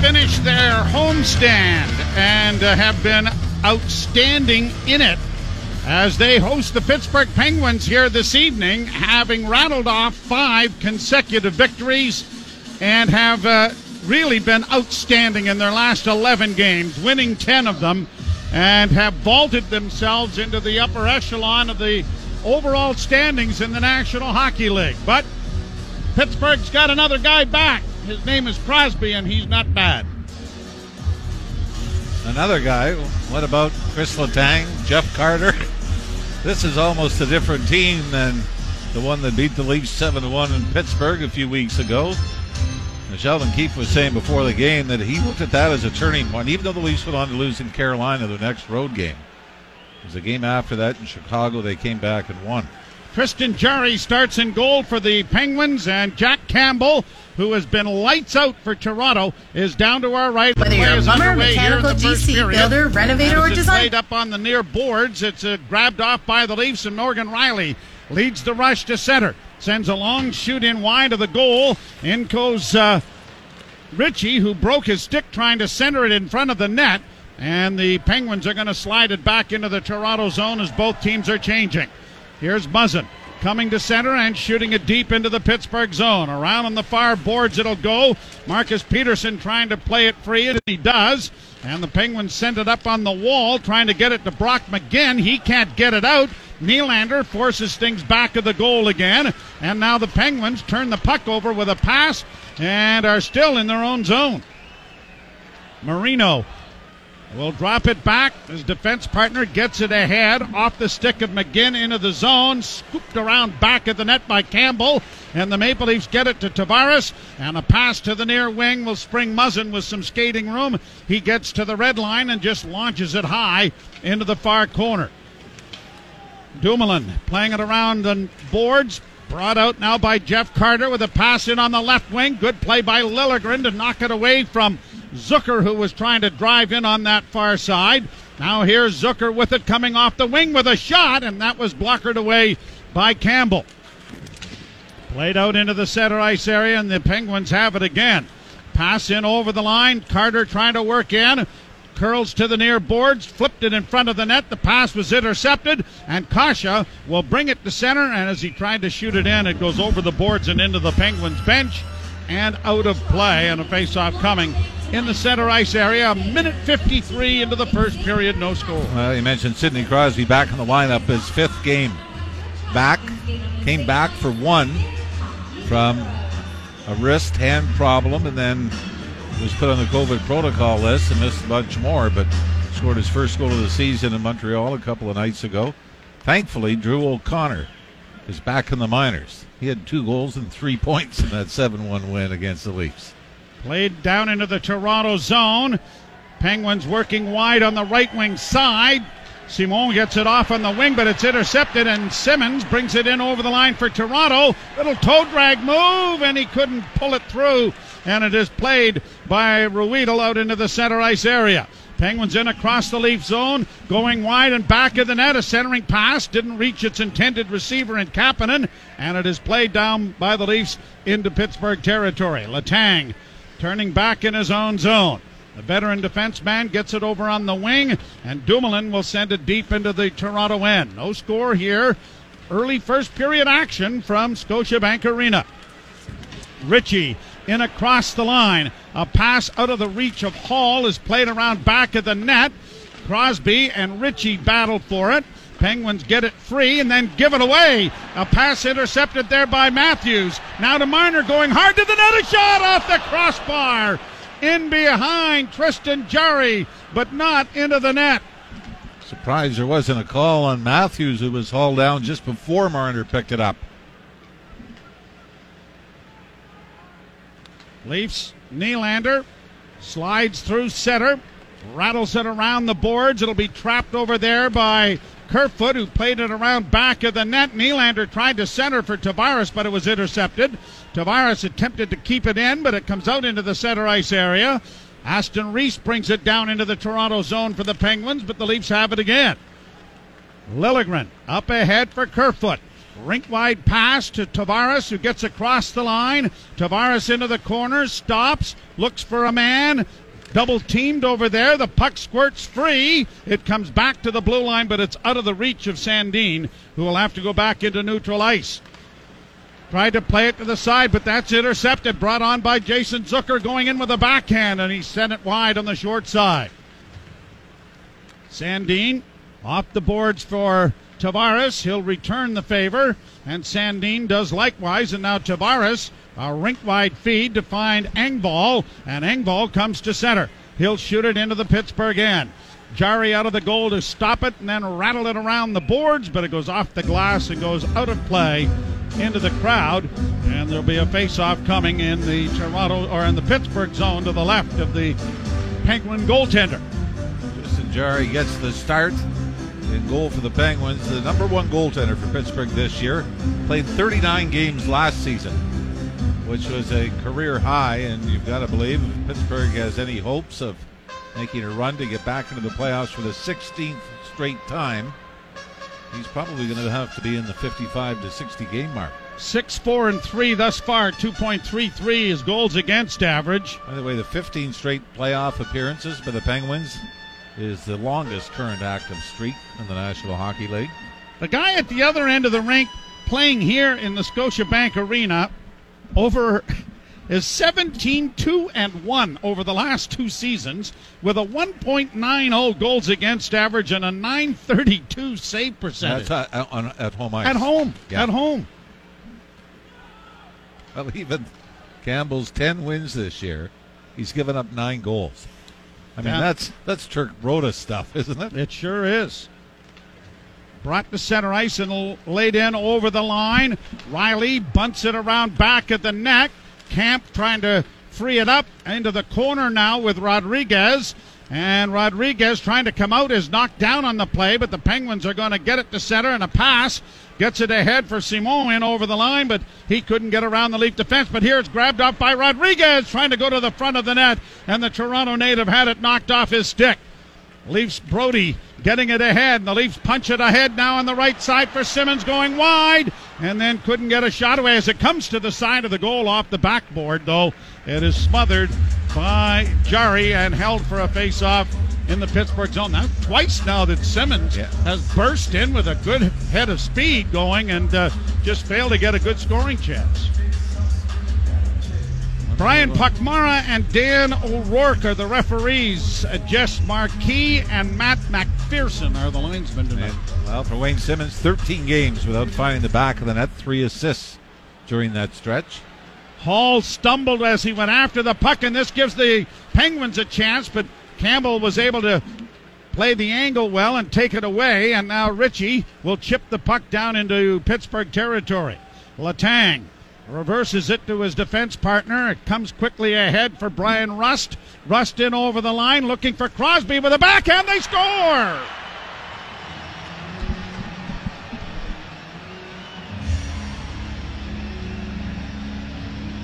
finished their homestand and uh, have been outstanding in it as they host the Pittsburgh Penguins here this evening, having rattled off five consecutive victories and have uh, really been outstanding in their last 11 games, winning 10 of them, and have vaulted themselves into the upper echelon of the overall standings in the National Hockey League. But Pittsburgh's got another guy back. His name is Crosby, and he's not bad. Another guy. What about Chris Letang, Jeff Carter? This is almost a different team than the one that beat the Leafs 7 1 in Pittsburgh a few weeks ago. Sheldon Keefe was saying before the game that he looked at that as a turning point, even though the Leafs went on to lose in Carolina the next road game. It was a game after that in Chicago. They came back and won. Tristan Jarry starts in goal for the Penguins, and Jack Campbell, who has been lights out for Toronto, is down to our right. Whether you're a plumber, mechanical, GC, builder, renovator, or designer. Played up on the near boards. It's uh, grabbed off by the Leafs, and Morgan Rielly leads the rush to center. Sends a long shoot in wide of the goal. In goes uh, Ritchie, who broke his stick trying to center it in front of the net. And the Penguins are going to slide it back into the Toronto zone as both teams are changing. Here's Muzzin coming to center and shooting it deep into the Pittsburgh zone. Around on the far boards it'll go. Marcus Pettersson trying to play it free, and he does. And the Penguins send it up on the wall, trying to get it to Brock McGinn. He can't get it out. Nylander forces things back of the goal again. And now the Penguins turn the puck over with a pass and are still in their own zone. Marino will drop it back. His defense partner gets it ahead off the stick of McGinn into the zone. Scooped around back of the net by Campbell. And the Maple Leafs get it to Tavares. And a pass to the near wing will spring Muzzin with some skating room. He gets to the red line and just launches it high into the far corner. Dumoulin playing it around the boards. Brought out now by Jeff Carter with a pass in on the left wing. Good play by Liljegren to knock it away from Zucker, who was trying to drive in on that far side. Now here's Zucker with it coming off the wing with a shot, and that was blockered away by Campbell. Played out into the center ice area, and the Penguins have it again. Pass in over the line. Carter trying to work in. Curls to the near boards, flipped it in front of the net. The pass was intercepted, and Kase will bring it to center. And as he tried to shoot it in, it goes over the boards and into the Penguins bench and out of play. And a face-off coming in the center ice area. A minute 53 into the first period, no score. Well, you mentioned Sidney Crosby back in the lineup, his fifth game back. Came back for one from a wrist hand problem, and then was put on the COVID protocol list and missed a bunch more, but scored his first goal of the season in Montreal a couple of nights ago. Thankfully, Drew O'Connor is back in the minors. He had two goals and three points in that 7 1 win against the Leafs. Played down into the Toronto zone. Penguins working wide on the right wing side. Simon gets it off on the wing, but it's intercepted, and Simmonds brings it in over the line for Toronto. Little toe drag move, and he couldn't pull it through. And it is played by Ruhwedel out into the center ice area. Penguins in across the Leaf zone, going wide and back of the net. A centering pass didn't reach its intended receiver in Kapanen, and it is played down by the Leafs into Pittsburgh territory. Letang turning back in his own zone. The veteran defenseman gets it over on the wing, and Dumoulin will send it deep into the Toronto end. No score here. Early first period action from Scotiabank Arena. Ritchie in across the line. A pass out of the reach of Holl is played around back of the net. Crosby and Ritchie battle for it. Penguins get it free and then give it away. A pass intercepted there by Matthews. Now to Marner going hard to the net. A shot off the crossbar. In behind Tristan Jarry, but not into the net. Surprised there wasn't a call on Matthews, who was hauled down just before Marner picked it up. Leafs, Nylander slides through center, rattles it around the boards. It'll be trapped over there by Kerfoot, who played it around back of the net. Nylander tried to center for Tavares, but it was intercepted. Tavares attempted to keep it in, but it comes out into the center ice area. Aston Reese brings it down into the Toronto zone for the Penguins, but the Leafs have it again. Liljegren up ahead for Kerfoot. Rink wide pass to Tavares, who gets across the line. Tavares into the corner, stops, looks for a man. Double teamed over there. The puck squirts free. It comes back to the blue line, but it's out of the reach of Sandin, who will have to go back into neutral ice. Tried to play it to the side, but that's intercepted. Brought on by Jason Zucker going in with a backhand, and he sent it wide on the short side. Sandin off the boards for Tavares. He'll return the favor, and Sandin does likewise. And now Tavares, a rink wide feed to find Engvall, and Engvall comes to center. He'll shoot it into the Pittsburgh end. Jarry out of the goal to stop it and then rattle it around the boards, but it goes off the glass and goes out of play into the crowd. And there'll be a face-off coming in the Toronto or in the Pittsburgh zone to the left of the Penguin goaltender. Justin Jarry gets the start in goal for the Penguins, the number one goaltender for Pittsburgh this year. Played 39 games last season, which was a career high, and you've got to believe if Pittsburgh has any hopes of making a run to get back into the playoffs for the 16th straight time, he's probably going to have to be in the 55 to 60 game mark. Six, four, and three thus far. 2.33 is goals against average. By the way, the 15 straight playoff appearances for the Penguins is the longest current active streak in the National Hockey League. The guy at the other end of the rink playing here in the Scotiabank Arena over is 17 2 and 1 over the last two seasons with a 1.90 goals against average and a 932 save percentage. That's at, on, at home ice. At home. Yeah. At home. Well, even Campbell's 10 wins this year, he's given up nine goals. I mean, Yeah. that's that's Turk Broda stuff, isn't it? It sure is. Brought to center ice and laid in over the line. Rielly bunts it around back at the net. Kampf trying to free it up into the corner now with Rodriguez. And Rodriguez trying to come out is knocked down on the play, but the Penguins are going to get it to center and a pass. Gets it ahead for Simon in over the line, but he couldn't get around the Leaf defense. But here it's grabbed up by Rodriguez, trying to go to the front of the net, and the Toronto native had it knocked off his stick. Leafs Brodie getting it ahead. And the Leafs punch it ahead now on the right side for Simmonds going wide and then couldn't get a shot away as it comes to the side of the goal off the backboard, though. It is smothered by Jarry and held for a face-off in the Pittsburgh zone. Now, twice now that Simmonds Yeah. has burst in with a good head of speed going and uh, just failed to get a good scoring chance. Brian Pochmara and Dan O'Rourke are the referees. Uh, Jess Marquis and Matt McPherson are the linesmen tonight. And, well, for Wayne Simmonds, 13 games without finding the back of the net, three assists during that stretch. Holl stumbled as he went after the puck, and this gives the Penguins a chance, but Campbell was able to play the angle well and take it away, and now Ritchie will chip the puck down into Pittsburgh territory. Letang reverses it to his defense partner. It comes quickly ahead for Bryan Rust. Rust in over the line, looking for Crosby with a backhand. They score!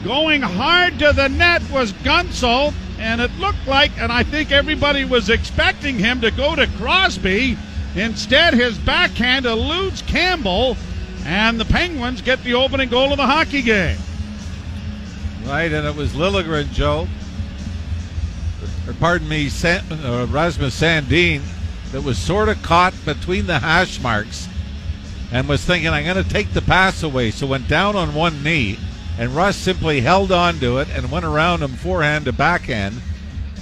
Going hard to the net was Guentzel, and it looked like, and I think everybody was expecting him to go to Crosby. Instead, his backhand eludes Campbell, and the Penguins get the opening goal of the hockey game. Right, and it was Liljegren, Joe, or pardon me, San, uh, Rasmus Sandin, that was sort of caught between the hash marks and was thinking, I'm going to take the pass away. So went down on one knee, and Rust simply held on to it and went around him forehand to backhand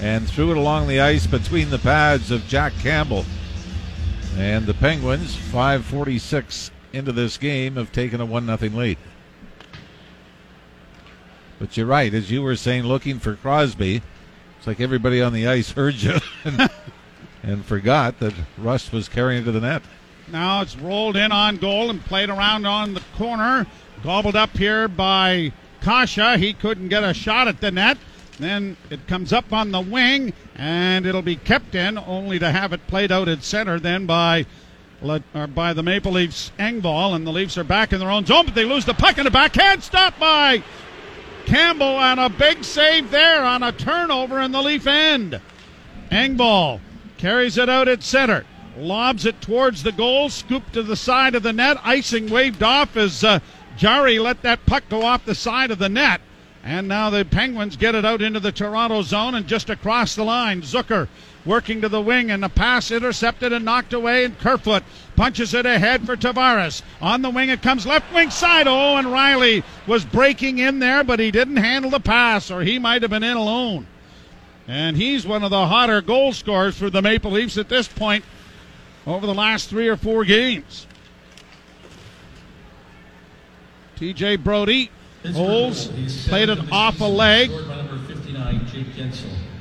and threw it along the ice between the pads of Jack Campbell. And the Penguins, 546 into this game, have taken a 1 0 lead. But you're right, as you were saying, looking for Crosby, it's like everybody on the ice heard you and, and forgot that Rust was carrying to the net. Now it's rolled in on goal and played around on the corner. Gobbled up here by Kase. He couldn't get a shot at the net. Then it comes up on the wing and it'll be kept in, only to have it played out at center then by by the Maple Leafs Engvall, and the Leafs are back in their own zone, but they lose the puck in the backhand. Stopped by Campbell and a big save there on a turnover in the Leaf end. Engvall carries it out at center. lobs it towards the goal, scooped to the side of the net. Icing waved off as uh, Jarry let that puck go off the side of the net. And now the Penguins get it out into the Toronto zone and just across the line. Zucker working to the wing and the pass intercepted and knocked away. And Kerfoot punches it ahead for Tavares. On the wing it comes left wing side. Oh, and Rielly was breaking in there, but he didn't handle the pass, or he might have been in alone. And he's one of the hotter goal scorers for the Maple Leafs at this point over the last three or four games. TJ Brodie holds, played it off a leg.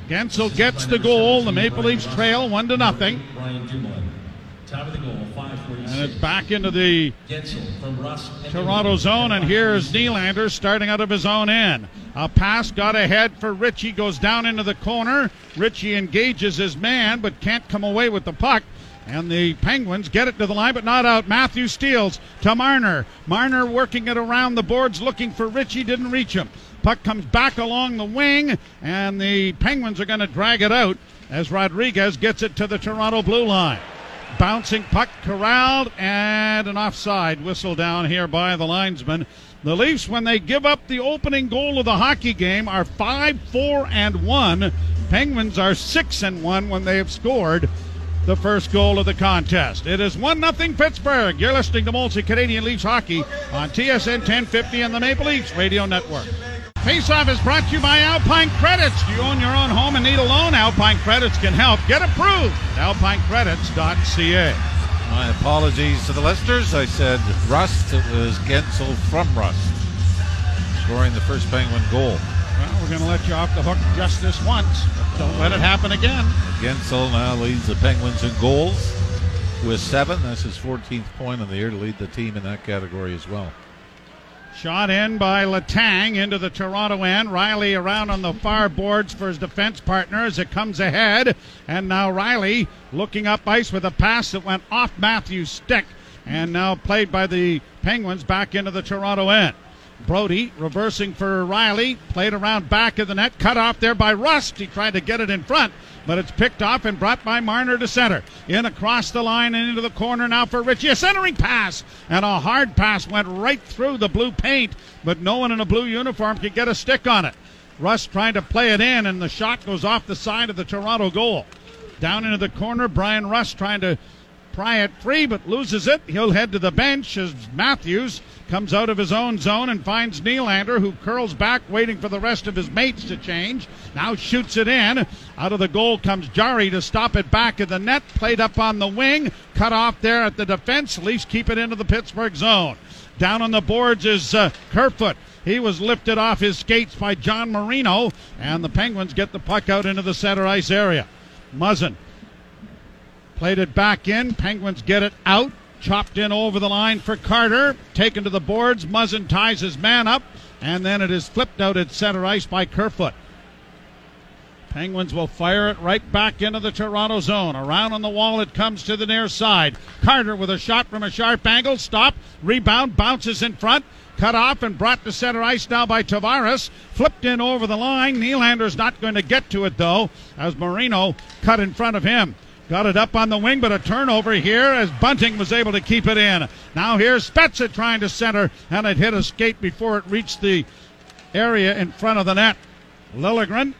Guentzel gets the goal. The Maple Leafs trail one to nothing. And it's back into the Toronto zone, and here's Nylander starting out of his own end. A pass got ahead for Ritchie, goes down into the corner. Ritchie engages his man, but can't come away with the puck. And the Penguins get it to the line, but not out. Matthew steals to Marner. Marner working it around the boards, looking for Ritchie, didn't reach him. Puck comes back along the wing, and the Penguins are going to drag it out as Rodriguez gets it to the Toronto blue line. Bouncing puck corralled, and an offside whistle down here by the linesman. The Leafs, when they give up the opening goal of the hockey game, are 5 4 and 1. Penguins are 6 and 1 when they have scored the first goal of the contest. It is 1 0 Pittsburgh. You're listening to Molson Canadian Leafs Hockey on TSN 1050 and the Maple Leafs Radio Network. Faceoff is brought to you by Alpine Credits. Do you own your own home and need a loan? Alpine Credits can help. Get approved at alpinecredits.ca. My apologies to the listeners. I said Rust. It was Guentzel from Rust scoring the first Penguin goal. Well, we're going to let you off the hook just this once. Don't let it happen again. Guentzel now leads the Penguins in goals with seven. That's his 14th point of the year to lead the team in that category as well. Shot in by Letang into the Toronto end. Rielly around on the far boards for his defense partner as it comes ahead. And now Rielly looking up ice with a pass that went off Matthew's stick and now played by the Penguins back into the Toronto end. Brodie reversing for Rielly. played around back of the net, cut off there by Rust. He tried to get it in front, but it's picked off and brought by Marner to center. In across the line and into the corner now for Ritchie. A centering pass, and a hard pass went right through the blue paint, but no one in a blue uniform could get a stick on it. Rust trying to play it in, and the shot goes off the side of the Toronto goal. Down into the corner, Bryan Rust trying to pry it free, but loses it. He'll head to the bench as Matthews comes out of his own zone and finds Nylander, who curls back, waiting for the rest of his mates to change. Now shoots it in. Out of the goal comes Jarry to stop it back of the net. Played up on the wing, cut off there at the defense. Leafs keep it into the Pittsburgh zone. Down on the boards is uh, Kerfoot. He was lifted off his skates by John Marino, and the Penguins get the puck out into the center ice area. Muzzin played it back in. Penguins get it out. Chopped in over the line for Carter. Taken to the boards. Muzzin ties his man up. And then it is flipped out at center ice by Kerfoot. Penguins will fire it right back into the Toronto zone. Around on the wall it comes to the near side. Carter with a shot from a sharp angle. Stop. Rebound. Bounces in front. Cut off and brought to center ice now by Tavares. Flipped in over the line. Nylander's not going to get to it though, as Marino cut in front of him. Got it up on the wing, but a turnover here as Bunting was able to keep it in. Now here's Spezza trying to center, and it hit a skate before it reached the area in front of the net. Liljegren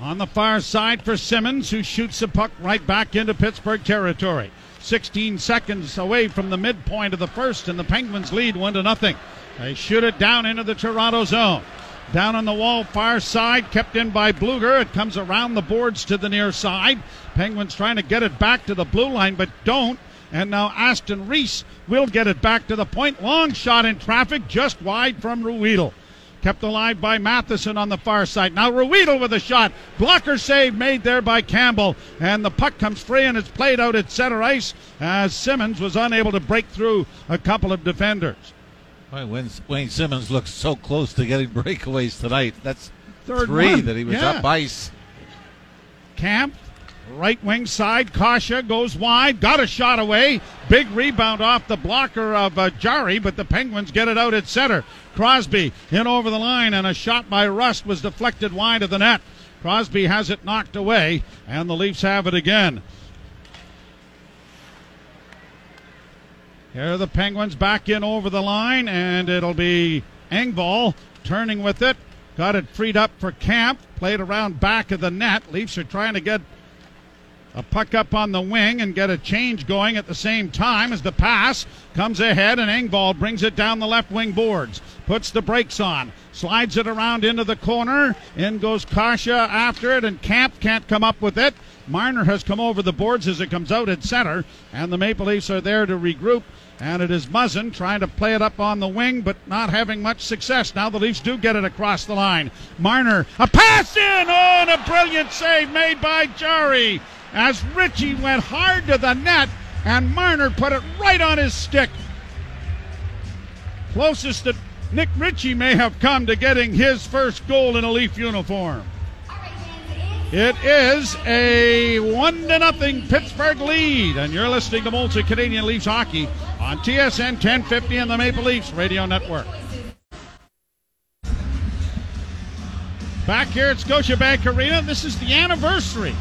on the far side for Simmonds, who shoots the puck right back into Pittsburgh territory. 16 seconds away from the midpoint of the first, and the Penguins lead one to nothing. They shoot it down into the Toronto zone. Down on the wall, far side, kept in by Blueger. It comes around the boards to the near side. Penguins trying to get it back to the blue line, but don't. And now Aston Reese will get it back to the point. Long shot in traffic, just wide from Ruhwedel. Kept alive by Matheson on the far side. Now Ruhwedel with a shot. Blocker save made there by Campbell. And the puck comes free and it's played out at center ice as Simmonds was unable to break through a couple of defenders. Boy, Wayne, Wayne Simmonds looks so close to getting breakaways tonight. That's Third three one. that he was Yeah. up ice. Kampf, right wing side. Kase goes wide, got a shot away. Big rebound off the blocker of uh, Jarry, but the Penguins get it out at center. Crosby in over the line, and a shot by Rust was deflected wide of the net. Crosby has it knocked away, and the Leafs have it again. Here are the Penguins back in over the line, and it'll be Engvall turning with it. Got it freed up for Kampf. Played around back of the net. Leafs are trying to get a puck up on the wing and get a change going at the same time as the pass comes ahead and Engvall brings it down the left wing boards. Puts the brakes on. Slides it around into the corner. In goes Kase after it and Kampf can't come up with it. Marner has come over the boards as it comes out at center and the Maple Leafs are there to regroup. And it is Muzzin trying to play it up on the wing, but not having much success. Now the Leafs do get it across the line. Marner, a pass in! Oh, and a brilliant save made by Jarry as Ritchie went hard to the net, and Marner put it right on his stick. Closest that Nick Ritchie may have come to getting his first goal in a Leaf uniform. It is a one to nothing Pittsburgh lead, and you're listening to Molson Canadian Leafs hockey on TSN 1050 and the Maple Leafs Radio Network. Back here at Scotiabank Arena, this is the anniversary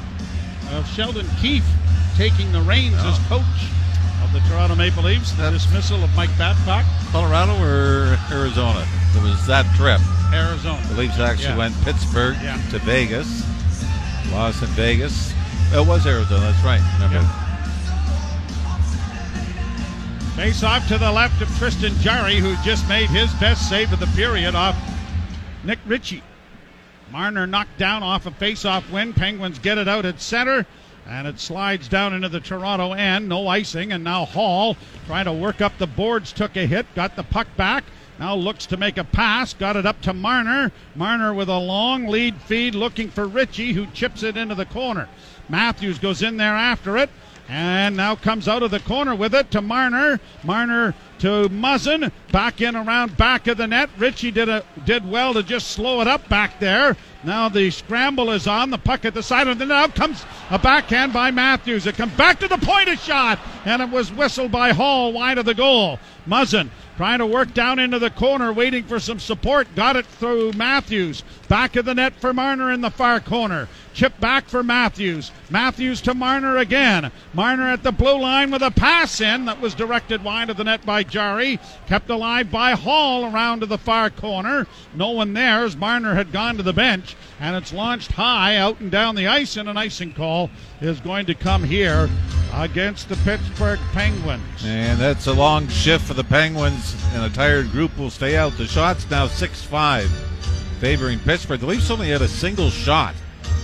of Sheldon Keefe taking the reins as oh. coach of the Toronto Maple Leafs. The dismissal of Mike Babcock, Colorado or Arizona? It was that trip. Arizona. The Leafs actually Yeah. went Pittsburgh Yeah. to Vegas. Lost in Vegas. It was Arizona, that's right. Remember? Face off to the left of Tristan Jarry, who just made his best save of the period off Nick Ritchie. Marner knocked down off a face-off win. Penguins get it out at center, and it slides down into the Toronto end. No icing, and now Holl trying to work up the boards. Took a hit, got the puck back. Now looks to make a pass. Got it up to Marner. Marner with a long lead feed, looking for Ritchie, who chips it into the corner. Matthews goes in there after it. And now comes out of the corner with it to Marner. Marner to Muzzin. Back in around back of the net. Ritchie did a, did well to just slow it up back there. Now the scramble is on. The puck at the side of the net. Now comes a backhand by Matthews. It comes back to the point of shot. And it was whistled by Holl wide of the goal. Muzzin trying to work down into the corner, waiting for some support. Got it through Matthews. Back of the net for Marner in the far corner. Chip back for Matthews. Matthews to Marner again. Marner at the blue line with a pass in that was directed wide of the net by Jarry. Kept alive by Holl around to the far corner. No one there as Marner had gone to the bench. And it's launched high out and down the ice, and an icing call is going to come here against the Pittsburgh Penguins. And that's a long shift for the Penguins, and a tired group will stay out. The shot's now 6 5, favoring Pittsburgh. The Leafs only had a single shot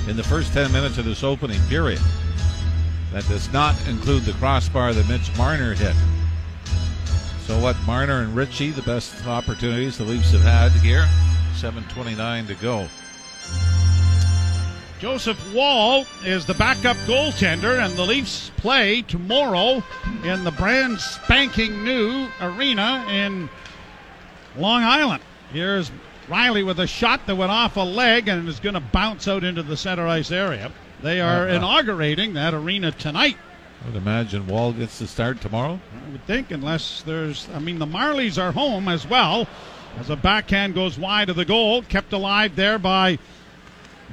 in the first 10 minutes of this opening period. That does not include the crossbar that Mitch Marner hit. So, what, Marner and Ritchie, the best opportunities the Leafs have had here? 7.29 to go. Joseph Woll is the backup goaltender, and the Leafs play tomorrow in the brand spanking new arena in Long Island. Here's Rielly with a shot that went off a leg and is going to bounce out into the center ice area. They are Uh-huh. inaugurating that arena tonight. I would imagine Woll gets to start tomorrow. I would think, unless there's, I mean, the Marlies are home as well. As a backhand goes wide of the goal, kept alive there by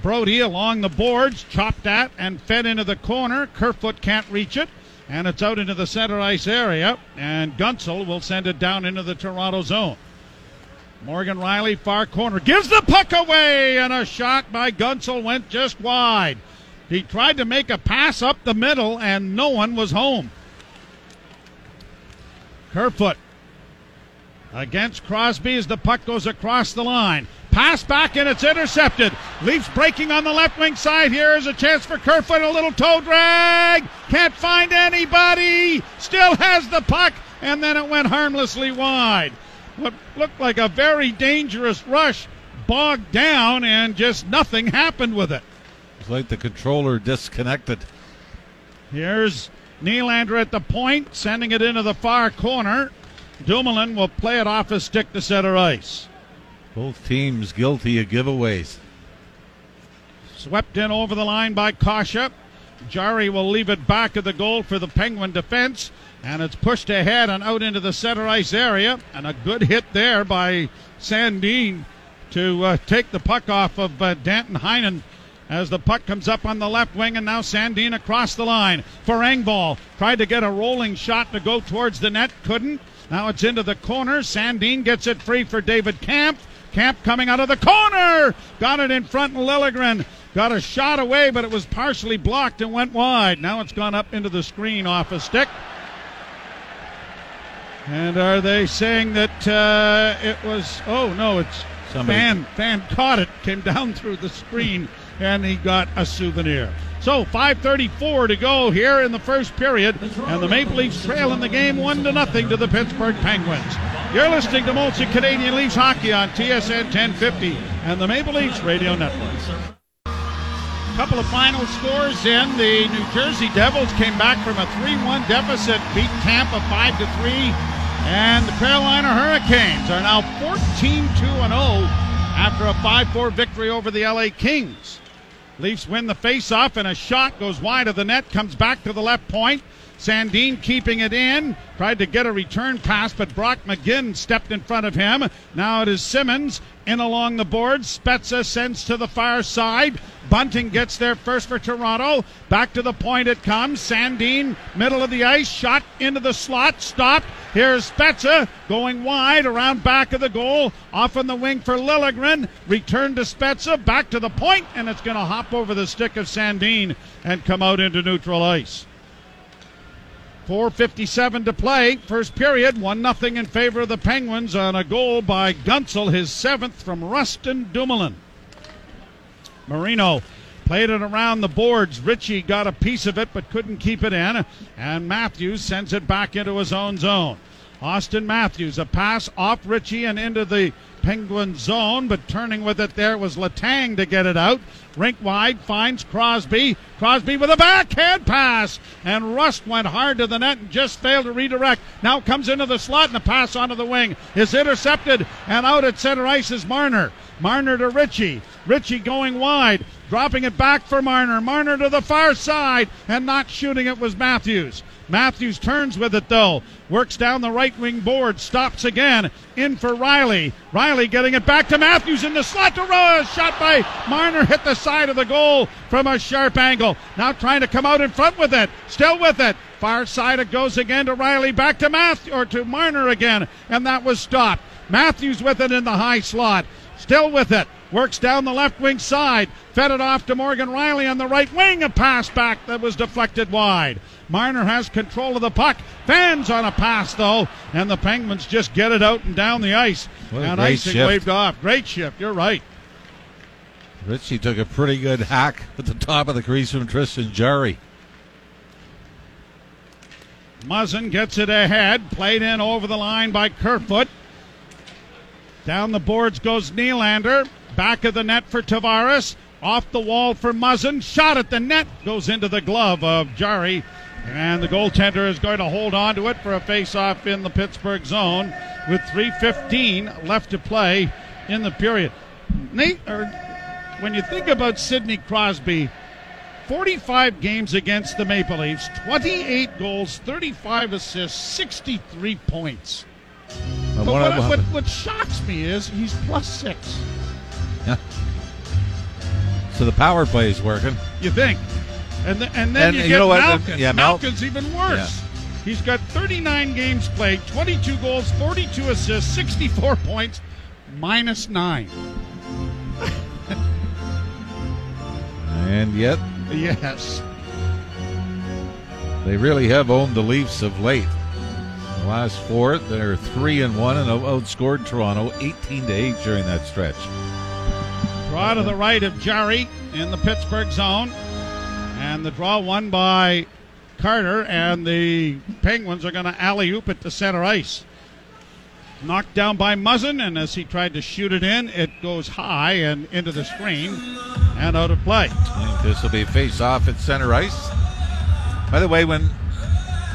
Brodie along the boards, chopped at and fed into the corner. Kerfoot can't reach it, and it's out into the center ice area. And Guentzel will send it down into the Toronto zone. Morgan Rielly, far corner, gives the puck away, and a shot by Guentzel went just wide. He tried to make a pass up the middle, and no one was home. Kerfoot against Crosby as the puck goes across the line. Pass back and it's intercepted. Leafs breaking on the left wing side. Here is a chance for Kerfoot. A little toe drag. Can't find anybody. Still has the puck. And then it went harmlessly wide. What looked like a very dangerous rush bogged down and just nothing happened with it. It's like the controller disconnected. Here's Nylander at the point, sending it into the far corner. Dumoulin will play it off his stick to center ice. Both teams guilty of giveaways. Swept in over the line by Kase. Jarry will leave it back of the goal for the Penguin defense. And it's pushed ahead and out into the center ice area. And a good hit there by Sandin to uh, take the puck off of uh, Danton Heinen as the puck comes up on the left wing, and now Sandin across the line for Engvall. Tried to get a rolling shot to go towards the net, couldn't. Now it's into the corner. Sandin gets it free for David Kampf. Kampf coming out of the corner. Got it in front, and Liljegren got a shot away, but it was partially blocked and went wide. Now it's gone up into the screen off a stick. And are they saying that uh, it was? Oh no, it's Somebody- fan. Fan caught it, came down through the screen, and he got a souvenir. So 5:34 to go here in the first period, and the Maple Leafs trail in the game one to nothing to the Pittsburgh Penguins. You're listening to Molson Canadian Leafs hockey on TSN 1050 and the Maple Leafs Radio Network. Couple of final scores in. The New Jersey Devils came back from a 3-1 deficit, beat Tampa 5-3, and the Carolina Hurricanes are now 14-2-0 after a 5-4 victory over the LA Kings. Leafs win the face-off, and a shot goes wide of the net, comes back to the left point. Sandin keeping it in, tried to get a return pass, but Brock McGinn stepped in front of him. Now it is Simmonds in along the boards. Spezza sends to the far side. Bunting gets there first for Toronto. Back to the point it comes. Sandin, middle of the ice, shot into the slot, stopped. Here's Spezza going wide around back of the goal, off on the wing for Liljegren. Return to Spezza, back to the point, and it's going to hop over the stick of Sandin and come out into neutral ice. 4.57 to play. First period, 1 nothing in favor of the Penguins on a goal by Guentzel, his seventh from Rustin Dumoulin. Marino played it around the boards. Ritchie got a piece of it but couldn't keep it in. And Matthews sends it back into his own zone. Austin Matthews, a pass off Ritchie and into the Penguin zone, but turning with it there was Letang to get it out. Rink wide finds Crosby. Crosby with a backhand pass, and Rust went hard to the net and just failed to redirect. Now comes into the slot and the pass onto the wing is intercepted, and out at center ice is Marner. Marner to Ritchie. Ritchie going wide, dropping it back for Marner. Marner to the far side, and not shooting it was Matthews. Matthews turns with it though. Works down the right wing board. Stops again. In for Rielly. Rielly getting it back to Matthews in the slot to Rose. Shot by Marner. Hit the side of the goal from a sharp angle. Now trying to come out in front with it. Still with it. Far side it goes again to Rielly. Back to Matthew or to Marner again. And that was stopped. Matthews with it in the high slot. Still with it. Works down the left wing side. Fed it off to Morgan Rielly on the right wing. A pass back that was deflected wide. Marner has control of the puck. Fans on a pass though, and the Penguins just get it out and down the ice. What and icing shift. waved off. Great shift. You're right. Ritchie took a pretty good hack at the top of the crease from Tristan Jarry. Muzzin gets it ahead. Played in over the line by Kerfoot. Down the boards goes Nylander. Back of the net for Tavares. Off the wall for Muzzin. Shot at the net. Goes into the glove of Jarry. And the goaltender is going to hold on to it for a face-off in the Pittsburgh zone with 3.15 left to play in the period. Nate, or when you think about Sidney Crosby, 45 games against the Maple Leafs, 28 goals, 35 assists, 63 points. But one what, what, what shocks me is he's plus six. Yeah. So the power play is working. You think? And, th- and then And you you get know what? Malkin. Yeah, Mal- Malkin's even worse. He's got 39 games played, 22 goals, 42 assists, 64 points, minus nine. And yet, Yes. they really have owned the Leafs of late. The last four, they're three and one and outscored Toronto 18 to eight during that stretch. Draw to the right of Jarry in the Pittsburgh zone. And the draw won by Carter, and the Penguins are going to alley oop it to center ice. Knocked down by Muzzin, and as he tried to shoot it in, it goes high and into the screen and out of play. This will be face off at center ice. By the way, when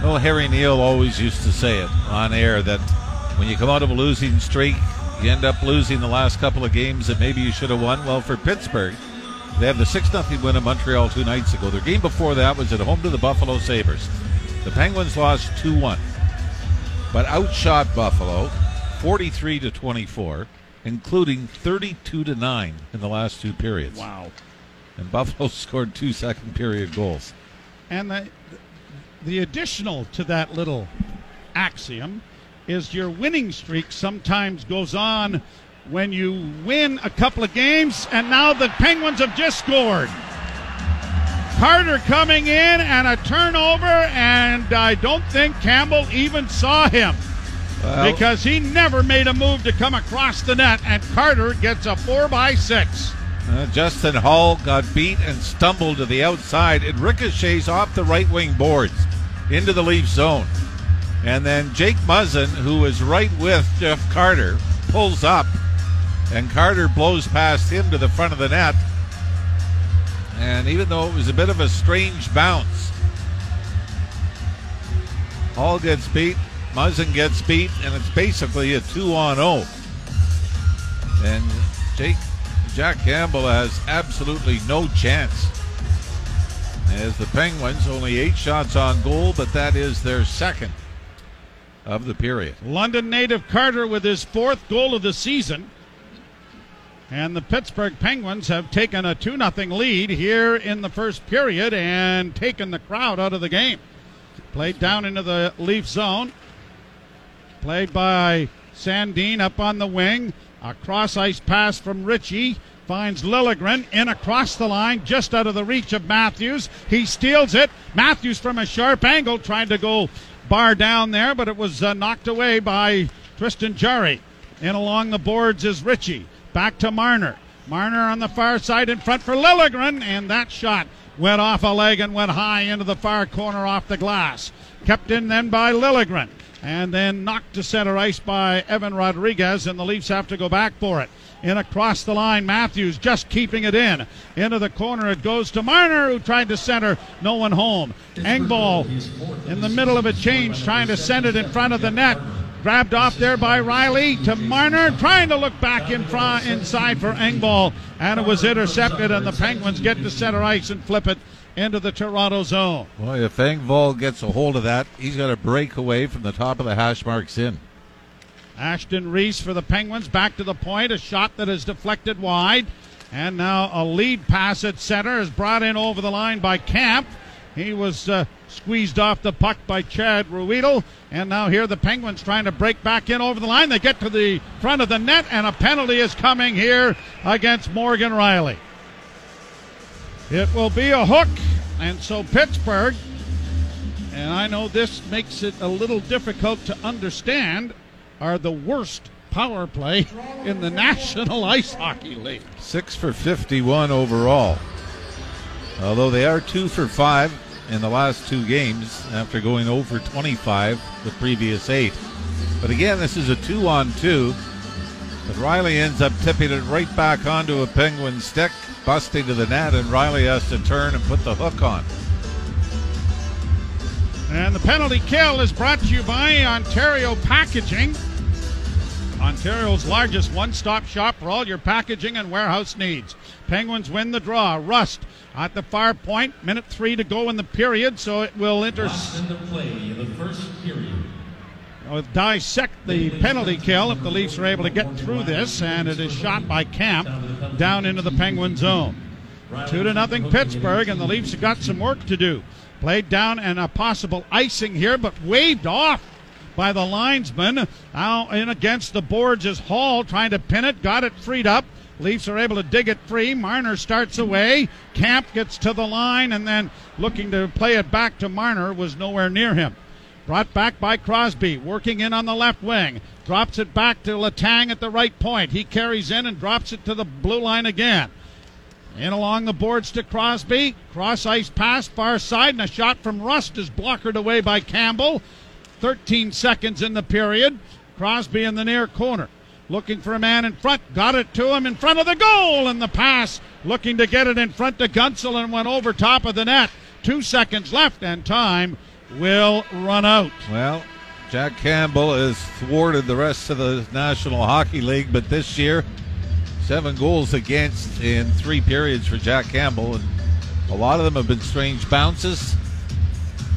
little Harry Neale always used to say it on air that when you come out of a losing streak, you end up losing the last couple of games that maybe you should have won. Well, for Pittsburgh, they have the 6 0 win in Montreal two nights ago. Their game before that was at home to the Buffalo Sabres. The Penguins lost 2 1, but outshot Buffalo 43 to 24, including 32 to 9 in the last two periods. Wow. And Buffalo scored two second period goals. And the, the additional to that little axiom is your winning streak sometimes goes on when you win a couple of games, and now the Penguins have just scored. Carter coming in and a turnover, and I don't think Campbell even saw him Well, because he never made a move to come across the net, and Carter gets a four by six. uh, Justin Holl got beat and stumbled to the outside. It ricochets off the right wing boards into the Leaf zone. And then Jake Muzzin, who is right with Jeff Carter, pulls up, and Carter blows past him to the front of the net. And even though it was a bit of a strange bounce, Holl gets beat, Muzzin gets beat, and it's basically a two on 0. And Jake Jack Campbell has absolutely no chance. As the Penguins, only eight shots on goal, but that is their second of the period. London native Carter with his fourth goal of the season. And the Pittsburgh Penguins have taken a 2 0 lead here in the first period and taken the crowd out of the game. Played down into the Leaf zone. Played by Sandin up on the wing. A cross ice pass from Ritchie. Finds Liljegren in across the line, just out of the reach of Matthews. He steals it. Matthews from a sharp angle trying to go bar down there, but it was uh, knocked away by Tristan Jarry. And along the boards is Ritchie. Back to Marner. Marner on the far side in front for Liljegren, and that shot went off a leg and went high into the far corner off the glass. Kept in then by Liljegren, and then knocked to center ice by Evan Rodriguez, and the Leafs have to go back for it. In across the line, Matthews just keeping it in. Into the corner it goes to Marner, who tried to center, no one home. Engvall in the middle of a change, trying to send it in front of the net. Grabbed off there by Rielly to Marner, trying to look back in front inside for Engvall, and it was intercepted, and the Penguins get to center ice and flip it into the Toronto zone. Boy, if Engvall gets a hold of that, he's got a breakaway from the top of the hash marks in. Aston Reese for the Penguins back to the point, a shot that is deflected wide, and now a lead pass at center is brought in over the line by Kampf. He was uh, squeezed off the puck by Chad Ruhwedel. And now here the Penguins trying to break back in over the line. They get to the front of the net, and a penalty is coming here against Morgan Rielly. It will be a hook, and so Pittsburgh, and I know this makes it a little difficult to understand, are the worst power play in the National Ice Hockey League. Six for 51 overall. Although they are two for five in the last two games after going over 25 the previous eight. But again, this is a two on two. But Rielly ends up tipping it right back onto a Penguin stick, busting to the net, and Rielly has to turn and put the hook on. And the penalty kill is brought to you by Ontario Packaging. Ontario's largest one stop shop for all your packaging and warehouse needs. Penguins win the draw. Rust at the far point. Minute three to go in the period, so it will inter- in the play in the first period. uh, dissect the penalty kill if the Leafs are able to get through this, and it is shot by Kampf down into the Penguin zone. Two to nothing Pittsburgh, and the Leafs have got some work to do. Played down and a possible icing here, but waved off by the linesman. Now in against the boards is Holl trying to pin it, got it freed up. Leafs are able to dig it free. Marner starts away. Kampf gets to the line and then looking to play it back to Marner was nowhere near him. Brought back by Crosby, working in on the left wing. Drops it back to Letang at the right point. He carries in and drops it to the blue line again. In along the boards to Crosby. Cross ice pass, far side, and a shot from Rust is blockered away by Campbell. 13 seconds in the period. Crosby in the near corner. Looking for a man in front. Got it to him in front of the goal. And the pass looking to get it in front to Guentzel and went over top of the net. Two seconds left, and time will run out. Well, Jack Campbell has thwarted the rest of the National Hockey League, but this year, seven goals against in three periods for Jack Campbell, and a lot of them have been strange bounces.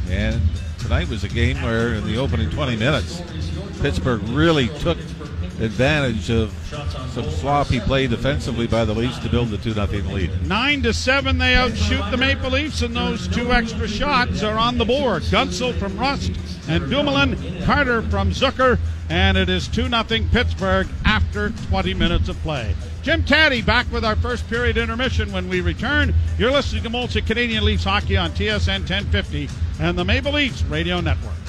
And tonight was a game where, in the opening 20 minutes, Pittsburgh really took advantage of some sloppy play defensively by the Leafs to build the 2 0 lead. Nine to seven, they outshoot the Maple Leafs, and those two extra shots are on the board. Guentzel from Rust and Dumoulin, Carter from Zucker, and it is 2 0 Pittsburgh after 20 minutes of play. Jim Caddy back with our first period intermission when we return. You're listening to Molson Canadian Leafs Hockey on TSN 1050 and the Maple Leafs Radio Network.